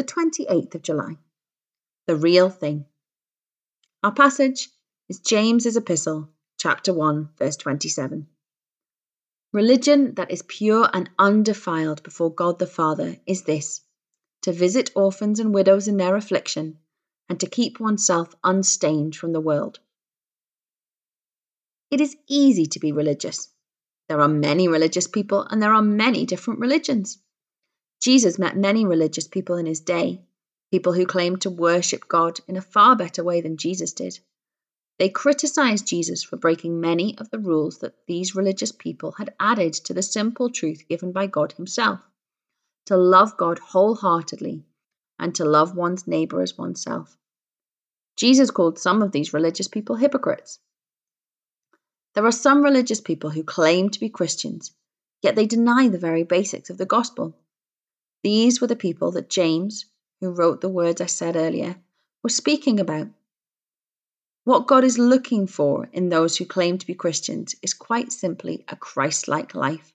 the 28th of July. The real thing. Our passage is James's epistle, chapter 1, verse 27. Religion that is pure and undefiled before God the Father is this to visit orphans and widows in their affliction, and to keep oneself unstained from the world. It is easy to be religious. There are many religious people, and there are many different religions. Jesus met many religious people in his day, people who claimed to worship God in a far better way than Jesus did. They criticized Jesus for breaking many of the rules that these religious people had added to the simple truth given by God Himself to love God wholeheartedly and to love one's neighbor as oneself. Jesus called some of these religious people hypocrites. There are some religious people who claim to be Christians, yet they deny the very basics of the gospel. These were the people that James, who wrote the words I said earlier, was speaking about. What God is looking for in those who claim to be Christians is quite simply a Christ like life.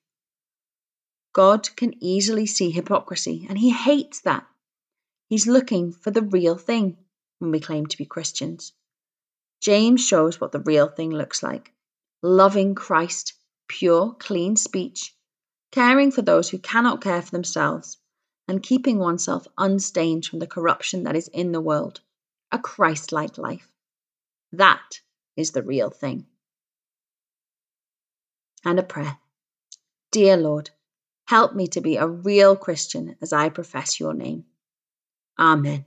God can easily see hypocrisy, and He hates that. He's looking for the real thing when we claim to be Christians. James shows what the real thing looks like loving Christ, pure, clean speech, caring for those who cannot care for themselves, and keeping oneself unstained from the corruption that is in the world. A Christ like life. That is the real thing. And a prayer. Dear Lord, help me to be a real Christian as I profess your name. Amen.